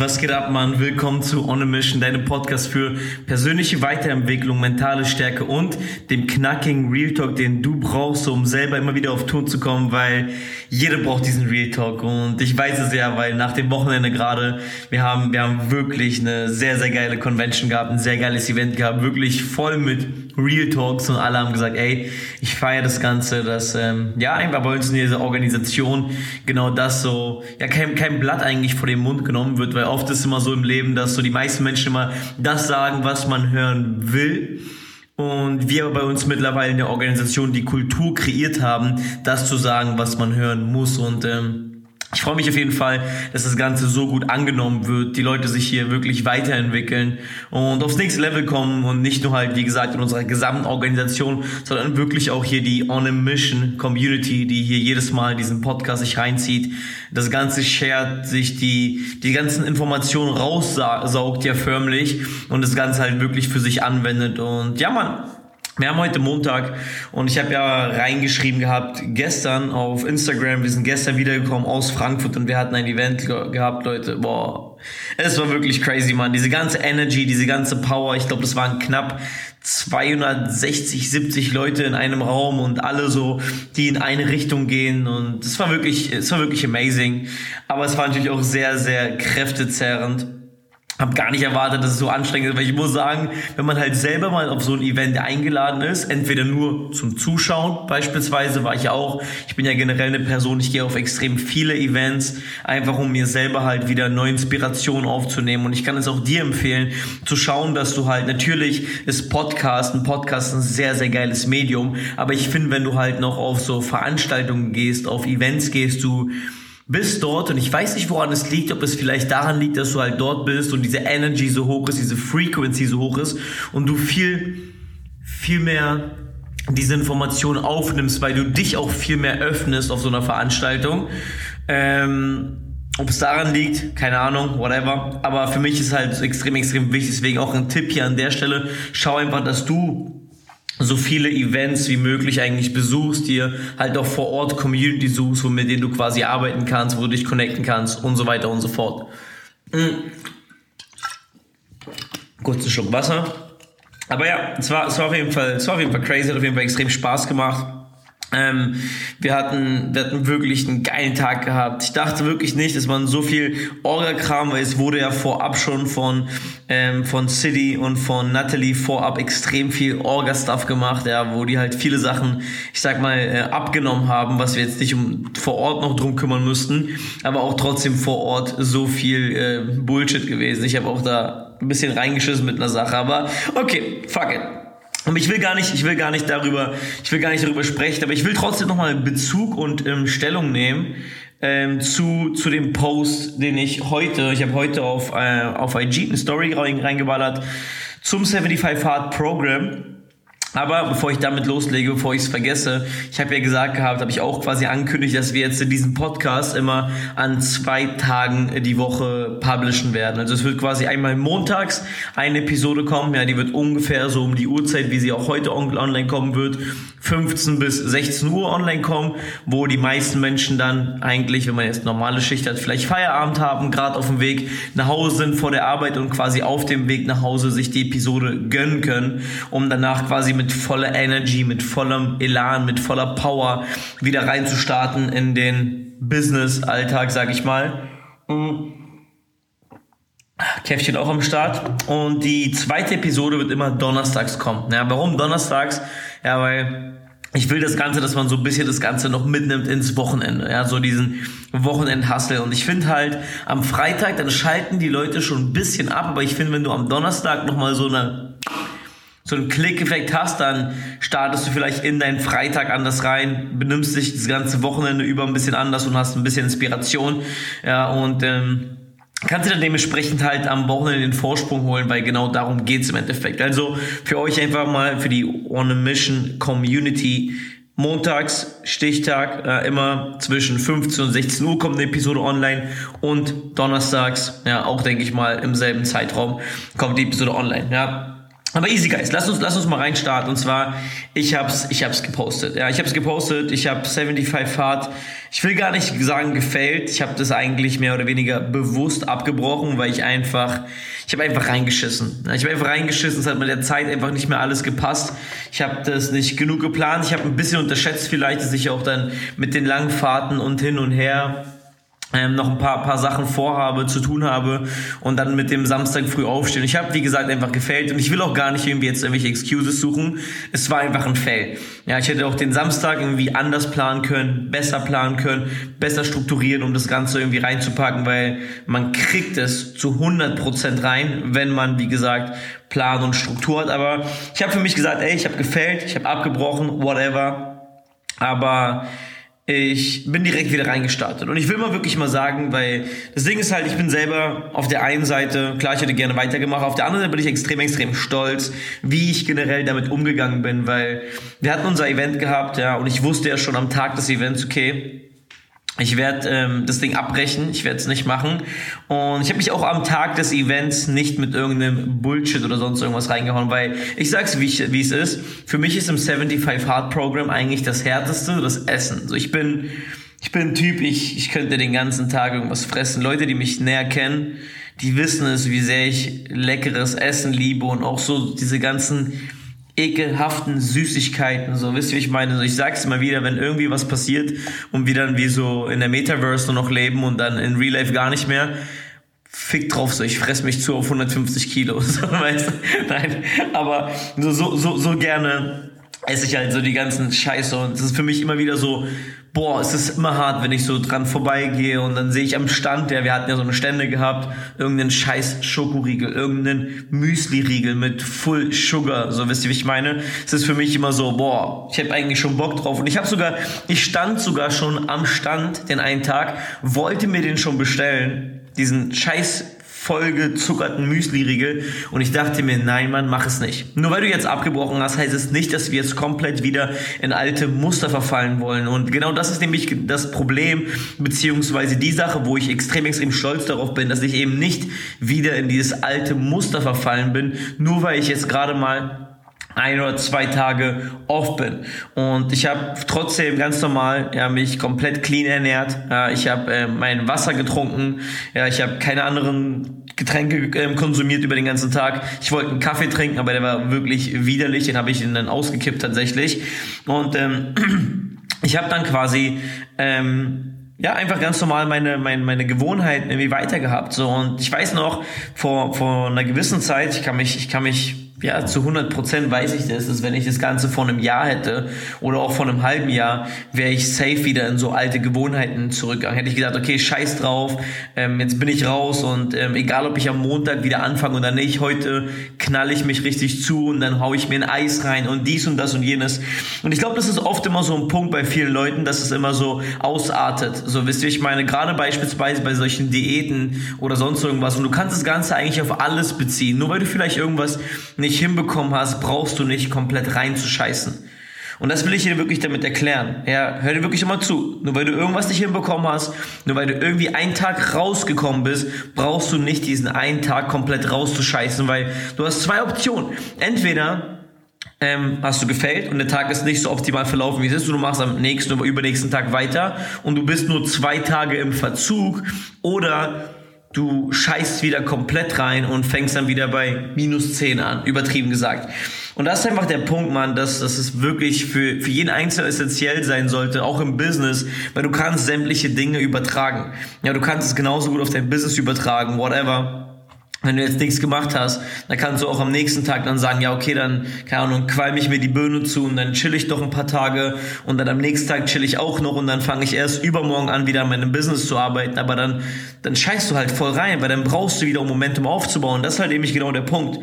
Was geht ab, Mann? Willkommen zu On a Mission, deinem Podcast für persönliche Weiterentwicklung, mentale Stärke und dem knackigen Real Talk, den du brauchst, um selber immer wieder auf Ton zu kommen, weil jeder braucht diesen Real Talk und ich weiß es ja, weil nach dem Wochenende gerade, wir haben, wir haben wirklich eine sehr, sehr geile Convention gehabt, ein sehr geiles Event gehabt, wirklich voll mit Real Talks und alle haben gesagt, ey, ich feiere das Ganze, dass, ähm, ja, einfach bei uns in dieser Organisation genau das so, ja, kein, kein Blatt eigentlich vor den Mund genommen wird, weil oft ist immer so im Leben, dass so die meisten Menschen immer das sagen, was man hören will. Und wir bei uns mittlerweile in der Organisation die Kultur kreiert haben, das zu sagen, was man hören muss. Und ähm, ich freue mich auf jeden Fall, dass das Ganze so gut angenommen wird, die Leute sich hier wirklich weiterentwickeln und aufs nächste Level kommen und nicht nur halt, wie gesagt, in unserer gesamten Organisation, sondern wirklich auch hier die On a Mission Community, die hier jedes Mal diesen Podcast sich reinzieht. Das Ganze shared, sich die, die ganzen Informationen raussaugt ja förmlich und das Ganze halt wirklich für sich anwendet und ja, man, wir haben heute Montag und ich habe ja reingeschrieben gehabt, gestern auf Instagram, wir sind gestern wiedergekommen aus Frankfurt und wir hatten ein Event ge gehabt, Leute. Boah, es war wirklich crazy, Mann. Diese ganze Energy, diese ganze Power, ich glaube, das waren knapp 260, 70 Leute in einem Raum und alle so, die in eine Richtung gehen und es war wirklich, es war wirklich amazing. Aber es war natürlich auch sehr, sehr kräftezerrend habe gar nicht erwartet, dass es so anstrengend ist, weil ich muss sagen, wenn man halt selber mal auf so ein Event eingeladen ist, entweder nur zum Zuschauen, beispielsweise war ich auch, ich bin ja generell eine Person, ich gehe auf extrem viele Events, einfach um mir selber halt wieder neue Inspirationen aufzunehmen. Und ich kann es auch dir empfehlen, zu schauen, dass du halt, natürlich ist Podcast, ein Podcast ein sehr, sehr geiles Medium, aber ich finde, wenn du halt noch auf so Veranstaltungen gehst, auf Events gehst, du bist dort und ich weiß nicht, woran es liegt, ob es vielleicht daran liegt, dass du halt dort bist und diese Energy so hoch ist, diese Frequency so hoch ist und du viel, viel mehr diese Information aufnimmst, weil du dich auch viel mehr öffnest auf so einer Veranstaltung. Ähm, ob es daran liegt, keine Ahnung, whatever. Aber für mich ist halt extrem, extrem wichtig. Deswegen auch ein Tipp hier an der Stelle. Schau einfach, dass du so viele Events wie möglich eigentlich besuchst, dir halt auch vor Ort Community suchst, mit denen du quasi arbeiten kannst, wo du dich connecten kannst und so weiter und so fort. Mhm. Kurzen Schluck Wasser. Aber ja, es war, es war auf jeden Fall, es war auf jeden Fall crazy, hat auf jeden Fall extrem Spaß gemacht. Ähm, wir hatten, wir hatten wirklich einen geilen Tag gehabt. Ich dachte wirklich nicht, dass man so viel Orga-Kram, weil es wurde ja vorab schon von, ähm, von City und von Natalie vorab extrem viel Orga-Stuff gemacht, ja, wo die halt viele Sachen, ich sag mal, äh, abgenommen haben, was wir jetzt nicht um vor Ort noch drum kümmern müssten, aber auch trotzdem vor Ort so viel äh, Bullshit gewesen. Ich habe auch da ein bisschen reingeschissen mit einer Sache, aber okay, fuck it. Und ich will gar nicht, ich will gar nicht darüber, ich will gar nicht darüber sprechen, aber ich will trotzdem nochmal Bezug und ähm, Stellung nehmen ähm, zu, zu dem Post, den ich heute, ich habe heute auf, äh, auf IG eine Story reingeballert zum 75 Hard Program aber bevor ich damit loslege, bevor ich es vergesse, ich habe ja gesagt gehabt, habe ich auch quasi angekündigt, dass wir jetzt in diesem Podcast immer an zwei Tagen die Woche publishen werden. Also es wird quasi einmal montags eine Episode kommen, ja, die wird ungefähr so um die Uhrzeit, wie sie auch heute online kommen wird, 15 bis 16 Uhr online kommen, wo die meisten Menschen dann eigentlich, wenn man jetzt normale Schicht hat, vielleicht Feierabend haben, gerade auf dem Weg nach Hause sind vor der Arbeit und quasi auf dem Weg nach Hause sich die Episode gönnen können, um danach quasi mit voller Energy, mit vollem Elan, mit voller Power wieder reinzustarten in den Business-Alltag, sag ich mal. Mhm. Käffchen auch am Start. Und die zweite Episode wird immer donnerstags kommen. Ja, warum donnerstags? Ja, weil ich will das Ganze, dass man so ein bisschen das Ganze noch mitnimmt ins Wochenende, ja, so diesen Wochenend-Hustle. Und ich finde halt, am Freitag, dann schalten die Leute schon ein bisschen ab, aber ich finde, wenn du am Donnerstag nochmal so eine so einen Klickeffekt hast, dann startest du vielleicht in deinen Freitag anders rein, benimmst dich das ganze Wochenende über ein bisschen anders und hast ein bisschen Inspiration. Ja, und ähm, kannst du dann dementsprechend halt am Wochenende den Vorsprung holen, weil genau darum geht's im Endeffekt. Also für euch einfach mal für die On a Mission Community Montags, Stichtag, äh, immer zwischen 15 und 16 Uhr kommt eine Episode online und donnerstags, ja, auch denke ich mal im selben Zeitraum kommt die Episode online, ja. Aber easy guys, lass uns, lass uns mal reinstarten. Und zwar, ich hab's, ich hab's gepostet. Ja, ich hab's gepostet. Ich habe 75 Fahrt. Ich will gar nicht sagen gefällt. Ich habe das eigentlich mehr oder weniger bewusst abgebrochen, weil ich einfach, ich habe einfach reingeschissen. Ich habe einfach reingeschissen. Es hat mit der Zeit einfach nicht mehr alles gepasst. Ich habe das nicht genug geplant. Ich habe ein bisschen unterschätzt vielleicht, dass ich auch dann mit den langen Fahrten und hin und her ähm, noch ein paar, paar Sachen vorhabe, zu tun habe und dann mit dem Samstag früh aufstehen. Ich habe, wie gesagt, einfach gefällt und ich will auch gar nicht irgendwie jetzt irgendwelche Excuses suchen. Es war einfach ein Fail. Ja, ich hätte auch den Samstag irgendwie anders planen können, besser planen können, besser strukturieren, um das Ganze irgendwie reinzupacken, weil man kriegt es zu 100% rein, wenn man, wie gesagt, Plan und Struktur hat. Aber ich habe für mich gesagt, ey, ich habe gefällt, ich habe abgebrochen, whatever. Aber ich bin direkt wieder reingestartet. Und ich will mal wirklich mal sagen, weil das Ding ist halt, ich bin selber auf der einen Seite, klar, ich hätte gerne weitergemacht, auf der anderen Seite bin ich extrem, extrem stolz, wie ich generell damit umgegangen bin, weil wir hatten unser Event gehabt, ja, und ich wusste ja schon am Tag des Events, okay, ich werde ähm, das Ding abbrechen, ich werde es nicht machen. Und ich habe mich auch am Tag des Events nicht mit irgendeinem Bullshit oder sonst irgendwas reingehauen, weil ich sag's wie, wie es ist. Für mich ist im 75 Hard Program eigentlich das härteste das Essen. So ich bin ich bin ein Typ, ich, ich könnte den ganzen Tag irgendwas fressen. Leute, die mich näher kennen, die wissen es, wie sehr ich leckeres Essen liebe und auch so diese ganzen ekelhaften Süßigkeiten, so wisst ihr, wie ich meine? Ich sag's immer wieder, wenn irgendwie was passiert und wir dann wie so in der Metaverse nur noch leben und dann in Real Life gar nicht mehr, fick drauf, so ich fress mich zu auf 150 Kilo, so, weißt du? Nein, aber so, so, so, so gerne esse ich halt so die ganzen Scheiße und es ist für mich immer wieder so, boah, es ist immer hart, wenn ich so dran vorbeigehe und dann sehe ich am Stand, ja, wir hatten ja so eine Stände gehabt, irgendeinen scheiß Schokoriegel, irgendeinen Müsli-Riegel mit Full Sugar, so wisst ihr, wie ich meine? Es ist für mich immer so, boah, ich habe eigentlich schon Bock drauf und ich habe sogar, ich stand sogar schon am Stand den einen Tag, wollte mir den schon bestellen, diesen scheiß vollgezuckerten Müsli-Riegel und ich dachte mir, nein, Mann, mach es nicht. Nur weil du jetzt abgebrochen hast, heißt es nicht, dass wir jetzt komplett wieder in alte Muster verfallen wollen und genau das ist nämlich das Problem, beziehungsweise die Sache, wo ich extrem, extrem stolz darauf bin, dass ich eben nicht wieder in dieses alte Muster verfallen bin, nur weil ich jetzt gerade mal ein oder zwei Tage off bin. Und ich habe trotzdem ganz normal ja, mich komplett clean ernährt. Ja, ich habe äh, mein Wasser getrunken. Ja, ich habe keine anderen Getränke äh, konsumiert über den ganzen Tag. Ich wollte einen Kaffee trinken, aber der war wirklich widerlich. Den habe ich dann ausgekippt tatsächlich. Und ähm, ich habe dann quasi ähm, ja, einfach ganz normal meine, meine, meine Gewohnheiten irgendwie weitergehabt. So, und ich weiß noch, vor, vor einer gewissen Zeit, ich kann mich, ich kann mich ja, zu 100 Prozent weiß ich das, dass wenn ich das Ganze vor einem Jahr hätte oder auch vor einem halben Jahr, wäre ich safe wieder in so alte Gewohnheiten zurückgegangen. Hätte ich gedacht, okay, scheiß drauf, ähm, jetzt bin ich raus und ähm, egal, ob ich am Montag wieder anfange oder nicht, heute knall ich mich richtig zu und dann hau ich mir ein Eis rein und dies und das und jenes. Und ich glaube, das ist oft immer so ein Punkt bei vielen Leuten, dass es immer so ausartet. So, wisst ihr, ich meine, gerade beispielsweise bei solchen Diäten oder sonst irgendwas und du kannst das Ganze eigentlich auf alles beziehen. Nur weil du vielleicht irgendwas nicht nicht hinbekommen hast, brauchst du nicht komplett reinzuscheißen. Und das will ich dir wirklich damit erklären. Ja, hör dir wirklich immer zu. Nur weil du irgendwas nicht hinbekommen hast, nur weil du irgendwie einen Tag rausgekommen bist, brauchst du nicht diesen einen Tag komplett rauszuscheißen, weil du hast zwei Optionen. Entweder ähm, hast du gefällt und der Tag ist nicht so optimal verlaufen, wie es ist, und du machst am nächsten oder übernächsten Tag weiter und du bist nur zwei Tage im Verzug oder du scheißt wieder komplett rein und fängst dann wieder bei minus 10 an, übertrieben gesagt. Und das ist einfach der Punkt, Mann, dass, dass es wirklich für, für jeden Einzelnen essentiell sein sollte, auch im Business, weil du kannst sämtliche Dinge übertragen. Ja, du kannst es genauso gut auf dein Business übertragen, whatever wenn du jetzt nichts gemacht hast, dann kannst du auch am nächsten Tag dann sagen, ja, okay, dann, keine Ahnung, qualm ich mir die Birne zu und dann chill ich doch ein paar Tage und dann am nächsten Tag chill ich auch noch und dann fange ich erst übermorgen an, wieder an meinem Business zu arbeiten, aber dann, dann scheißt du halt voll rein, weil dann brauchst du wieder, um Momentum aufzubauen. Das ist halt nämlich genau der Punkt.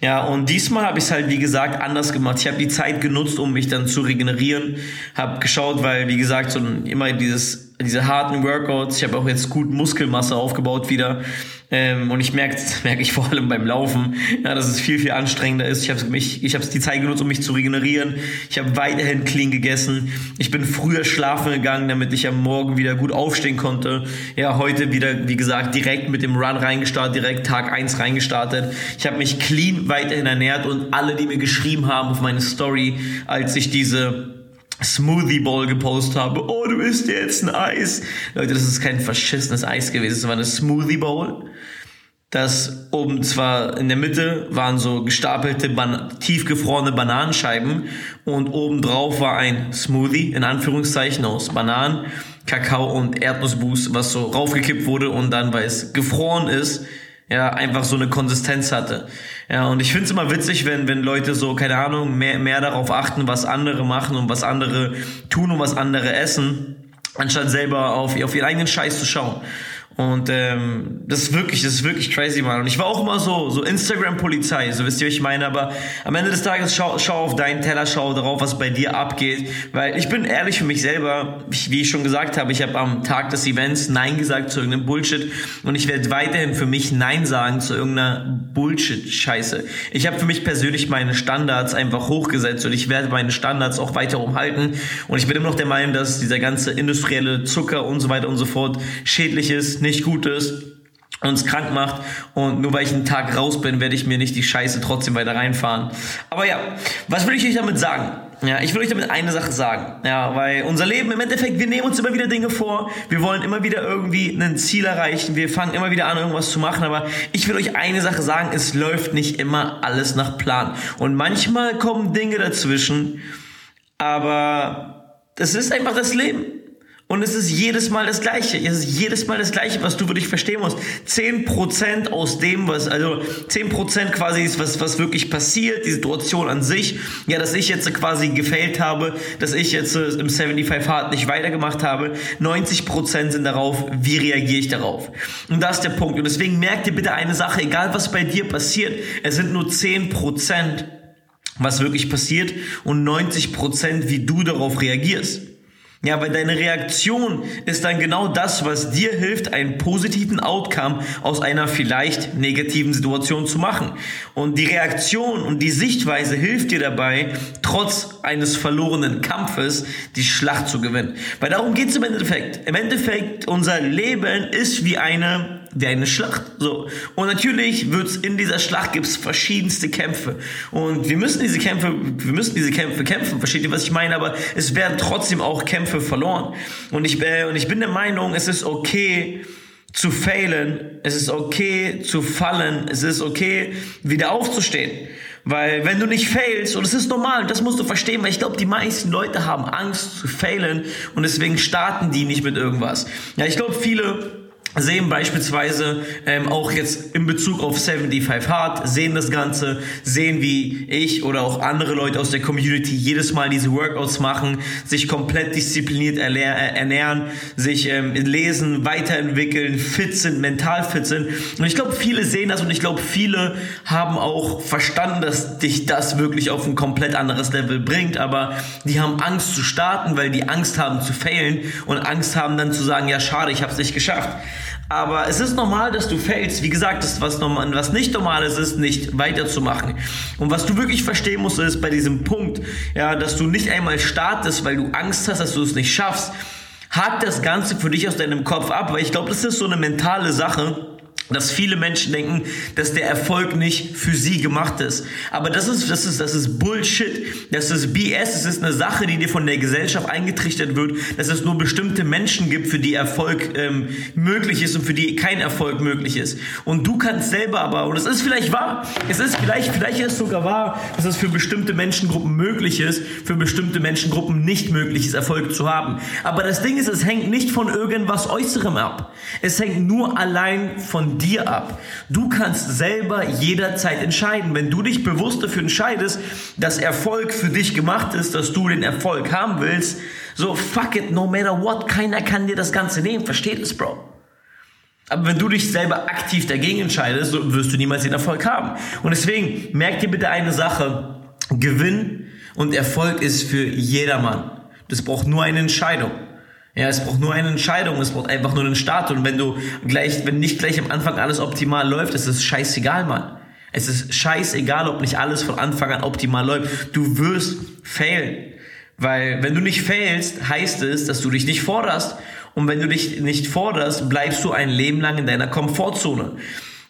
Ja, und diesmal habe ich es halt, wie gesagt, anders gemacht. Ich habe die Zeit genutzt, um mich dann zu regenerieren, habe geschaut, weil, wie gesagt, so immer dieses diese harten Workouts. Ich habe auch jetzt gut Muskelmasse aufgebaut wieder. Ähm, und ich merke, merke ich vor allem beim Laufen, ja, dass es viel, viel anstrengender ist. Ich habe mich, ich habe die Zeit genutzt, um mich zu regenerieren. Ich habe weiterhin clean gegessen. Ich bin früher schlafen gegangen, damit ich am Morgen wieder gut aufstehen konnte. Ja, heute wieder, wie gesagt, direkt mit dem Run reingestartet, direkt Tag eins reingestartet. Ich habe mich clean weiterhin ernährt und alle, die mir geschrieben haben auf meine Story, als ich diese Smoothie Bowl gepostet habe. Oh, du isst jetzt ein Eis. Leute, das ist kein verschissenes Eis gewesen. Es war eine Smoothie Bowl. Das oben zwar in der Mitte waren so gestapelte, ban tiefgefrorene Bananenscheiben und oben drauf war ein Smoothie, in Anführungszeichen, aus Bananen, Kakao und Erdnussbuß, was so raufgekippt wurde und dann, weil es gefroren ist, ja, einfach so eine Konsistenz hatte. Ja, und ich finde es immer witzig, wenn, wenn Leute so, keine Ahnung, mehr, mehr darauf achten, was andere machen und was andere tun und was andere essen, anstatt selber auf, auf ihren eigenen Scheiß zu schauen. Und ähm, das ist wirklich, das ist wirklich crazy, Mann. Und ich war auch immer so, so Instagram-Polizei, so wisst ihr, was ich meine. Aber am Ende des Tages schau, schau auf deinen Teller, schau darauf, was bei dir abgeht. Weil ich bin ehrlich für mich selber, ich, wie ich schon gesagt habe, ich habe am Tag des Events Nein gesagt zu irgendeinem Bullshit. Und ich werde weiterhin für mich Nein sagen zu irgendeiner Bullshit-Scheiße. Ich habe für mich persönlich meine Standards einfach hochgesetzt und ich werde meine Standards auch weiter umhalten. Und ich bin immer noch der Meinung, dass dieser ganze industrielle Zucker und so weiter und so fort schädlich ist nicht gut ist, uns krank macht und nur weil ich einen Tag raus bin, werde ich mir nicht die Scheiße trotzdem weiter reinfahren. Aber ja, was will ich euch damit sagen? Ja, ich will euch damit eine Sache sagen. Ja, weil unser Leben im Endeffekt, wir nehmen uns immer wieder Dinge vor. Wir wollen immer wieder irgendwie ein Ziel erreichen. Wir fangen immer wieder an, irgendwas zu machen. Aber ich will euch eine Sache sagen. Es läuft nicht immer alles nach Plan. Und manchmal kommen Dinge dazwischen. Aber das ist einfach das Leben. Und es ist jedes Mal das Gleiche. Es ist jedes Mal das Gleiche, was du wirklich verstehen musst. Zehn Prozent aus dem, was, also zehn Prozent quasi ist, was, was wirklich passiert, die Situation an sich. Ja, dass ich jetzt quasi gefailt habe, dass ich jetzt äh, im 75 Hard nicht weitergemacht habe. 90 Prozent sind darauf, wie reagiere ich darauf. Und das ist der Punkt. Und deswegen merkt dir bitte eine Sache, egal was bei dir passiert, es sind nur zehn Prozent, was wirklich passiert und 90 Prozent, wie du darauf reagierst. Ja, weil deine Reaktion ist dann genau das, was dir hilft, einen positiven Outcome aus einer vielleicht negativen Situation zu machen. Und die Reaktion und die Sichtweise hilft dir dabei, trotz eines verlorenen Kampfes die Schlacht zu gewinnen. Weil darum geht's im Endeffekt. Im Endeffekt, unser Leben ist wie eine wie eine Schlacht. So. Und natürlich wird's in dieser Schlacht gibt's verschiedenste Kämpfe. Und wir müssen diese Kämpfe, wir müssen diese Kämpfe kämpfen. Versteht ihr, was ich meine? Aber es werden trotzdem auch Kämpfe verloren. Und ich, äh, und ich bin der Meinung, es ist okay, zu failen, es ist okay zu fallen, es ist okay wieder aufzustehen. Weil wenn du nicht failst, und es ist normal, das musst du verstehen, weil ich glaube, die meisten Leute haben Angst zu failen und deswegen starten die nicht mit irgendwas. Ja, ich glaube, viele sehen beispielsweise ähm, auch jetzt in Bezug auf 75 Hard, sehen das Ganze, sehen wie ich oder auch andere Leute aus der Community jedes Mal diese Workouts machen, sich komplett diszipliniert äh, ernähren, sich ähm, lesen, weiterentwickeln, fit sind, mental fit sind. Und ich glaube, viele sehen das und ich glaube, viele haben auch verstanden, dass dich das wirklich auf ein komplett anderes Level bringt, aber die haben Angst zu starten, weil die Angst haben zu failen und Angst haben dann zu sagen, ja schade, ich habe es nicht geschafft. Aber es ist normal, dass du fällst. Wie gesagt, das, was, normal, was nicht normal ist, ist nicht weiterzumachen. Und was du wirklich verstehen musst, ist bei diesem Punkt, ja, dass du nicht einmal startest, weil du Angst hast, dass du es nicht schaffst. Hakt das Ganze für dich aus deinem Kopf ab, weil ich glaube, das ist so eine mentale Sache dass viele Menschen denken, dass der Erfolg nicht für sie gemacht ist. Aber das ist, das ist, das ist Bullshit. Das ist BS. Es ist eine Sache, die dir von der Gesellschaft eingetrichtert wird, dass es nur bestimmte Menschen gibt, für die Erfolg ähm, möglich ist und für die kein Erfolg möglich ist. Und du kannst selber aber, und es ist vielleicht wahr, es ist vielleicht, vielleicht ist es sogar wahr, dass es für bestimmte Menschengruppen möglich ist, für bestimmte Menschengruppen nicht möglich ist, Erfolg zu haben. Aber das Ding ist, es hängt nicht von irgendwas Äußerem ab. Es hängt nur allein von dir ab. Du kannst selber jederzeit entscheiden. Wenn du dich bewusst dafür entscheidest, dass Erfolg für dich gemacht ist, dass du den Erfolg haben willst, so fuck it, no matter what, keiner kann dir das Ganze nehmen. Versteht es, Bro? Aber wenn du dich selber aktiv dagegen entscheidest, so wirst du niemals den Erfolg haben. Und deswegen merk dir bitte eine Sache. Gewinn und Erfolg ist für jedermann. Das braucht nur eine Entscheidung. Ja, es braucht nur eine Entscheidung, es braucht einfach nur einen Start. Und wenn du gleich, wenn nicht gleich am Anfang alles optimal läuft, ist es scheißegal, Mann. Es ist scheißegal, ob nicht alles von Anfang an optimal läuft. Du wirst failen. Weil wenn du nicht failst, heißt es, dass du dich nicht forderst. Und wenn du dich nicht forderst, bleibst du ein Leben lang in deiner Komfortzone.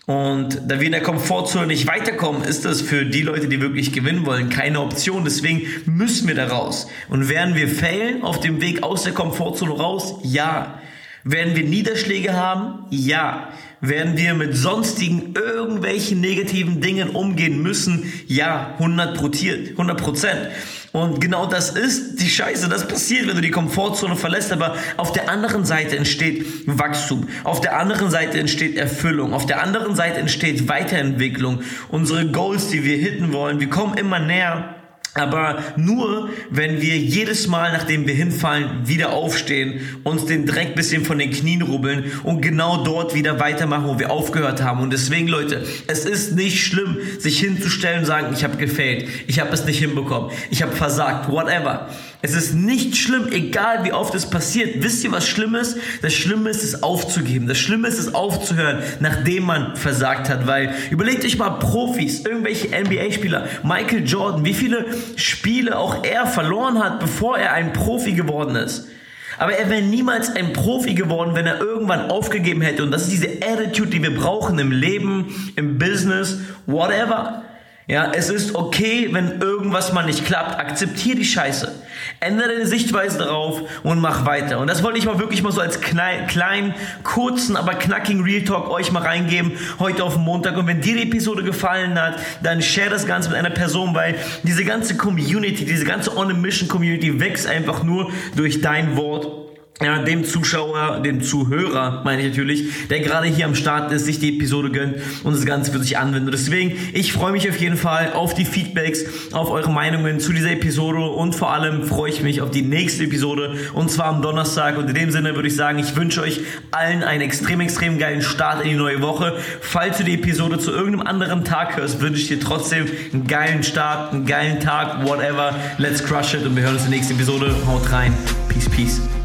Und da wir in der Komfortzone nicht weiterkommen, ist das für die Leute, die wirklich gewinnen wollen, keine Option. Deswegen müssen wir da raus. Und werden wir failen auf dem Weg aus der Komfortzone raus? Ja. Werden wir Niederschläge haben? Ja. Werden wir mit sonstigen irgendwelchen negativen Dingen umgehen müssen? Ja, 100 Prozent. Und genau das ist die Scheiße. Das passiert, wenn du die Komfortzone verlässt. Aber auf der anderen Seite entsteht Wachstum. Auf der anderen Seite entsteht Erfüllung. Auf der anderen Seite entsteht Weiterentwicklung. Unsere Goals, die wir hitten wollen, wir kommen immer näher. Aber nur, wenn wir jedes Mal, nachdem wir hinfallen, wieder aufstehen, uns den Dreck bisschen von den Knien rubbeln und genau dort wieder weitermachen, wo wir aufgehört haben. Und deswegen, Leute, es ist nicht schlimm, sich hinzustellen und sagen, ich habe gefailt, ich habe es nicht hinbekommen, ich habe versagt, whatever. Es ist nicht schlimm, egal wie oft es passiert. Wisst ihr, was schlimm ist? Das Schlimme ist es aufzugeben. Das Schlimme ist es aufzuhören, nachdem man versagt hat. Weil überlegt euch mal Profis, irgendwelche NBA-Spieler, Michael Jordan, wie viele Spiele auch er verloren hat, bevor er ein Profi geworden ist. Aber er wäre niemals ein Profi geworden, wenn er irgendwann aufgegeben hätte. Und das ist diese Attitude, die wir brauchen im Leben, im Business, whatever. Ja, es ist okay, wenn irgendwas mal nicht klappt. Akzeptier die Scheiße. Ändere deine Sichtweise darauf und mach weiter. Und das wollte ich mal wirklich mal so als klein, kleinen, kurzen, aber knackigen Real Talk euch mal reingeben. Heute auf Montag. Und wenn dir die Episode gefallen hat, dann share das Ganze mit einer Person, weil diese ganze Community, diese ganze On a Mission Community wächst einfach nur durch dein Wort ja, dem Zuschauer, dem Zuhörer, meine ich natürlich, der gerade hier am Start ist, sich die Episode gönnt und das Ganze für sich anwendet. Deswegen, ich freue mich auf jeden Fall auf die Feedbacks, auf eure Meinungen zu dieser Episode und vor allem freue ich mich auf die nächste Episode und zwar am Donnerstag. Und in dem Sinne würde ich sagen, ich wünsche euch allen einen extrem, extrem geilen Start in die neue Woche. Falls du die Episode zu irgendeinem anderen Tag hörst, wünsche ich dir trotzdem einen geilen Start, einen geilen Tag, whatever. Let's crush it und wir hören uns in der nächsten Episode. Haut rein. Peace, peace.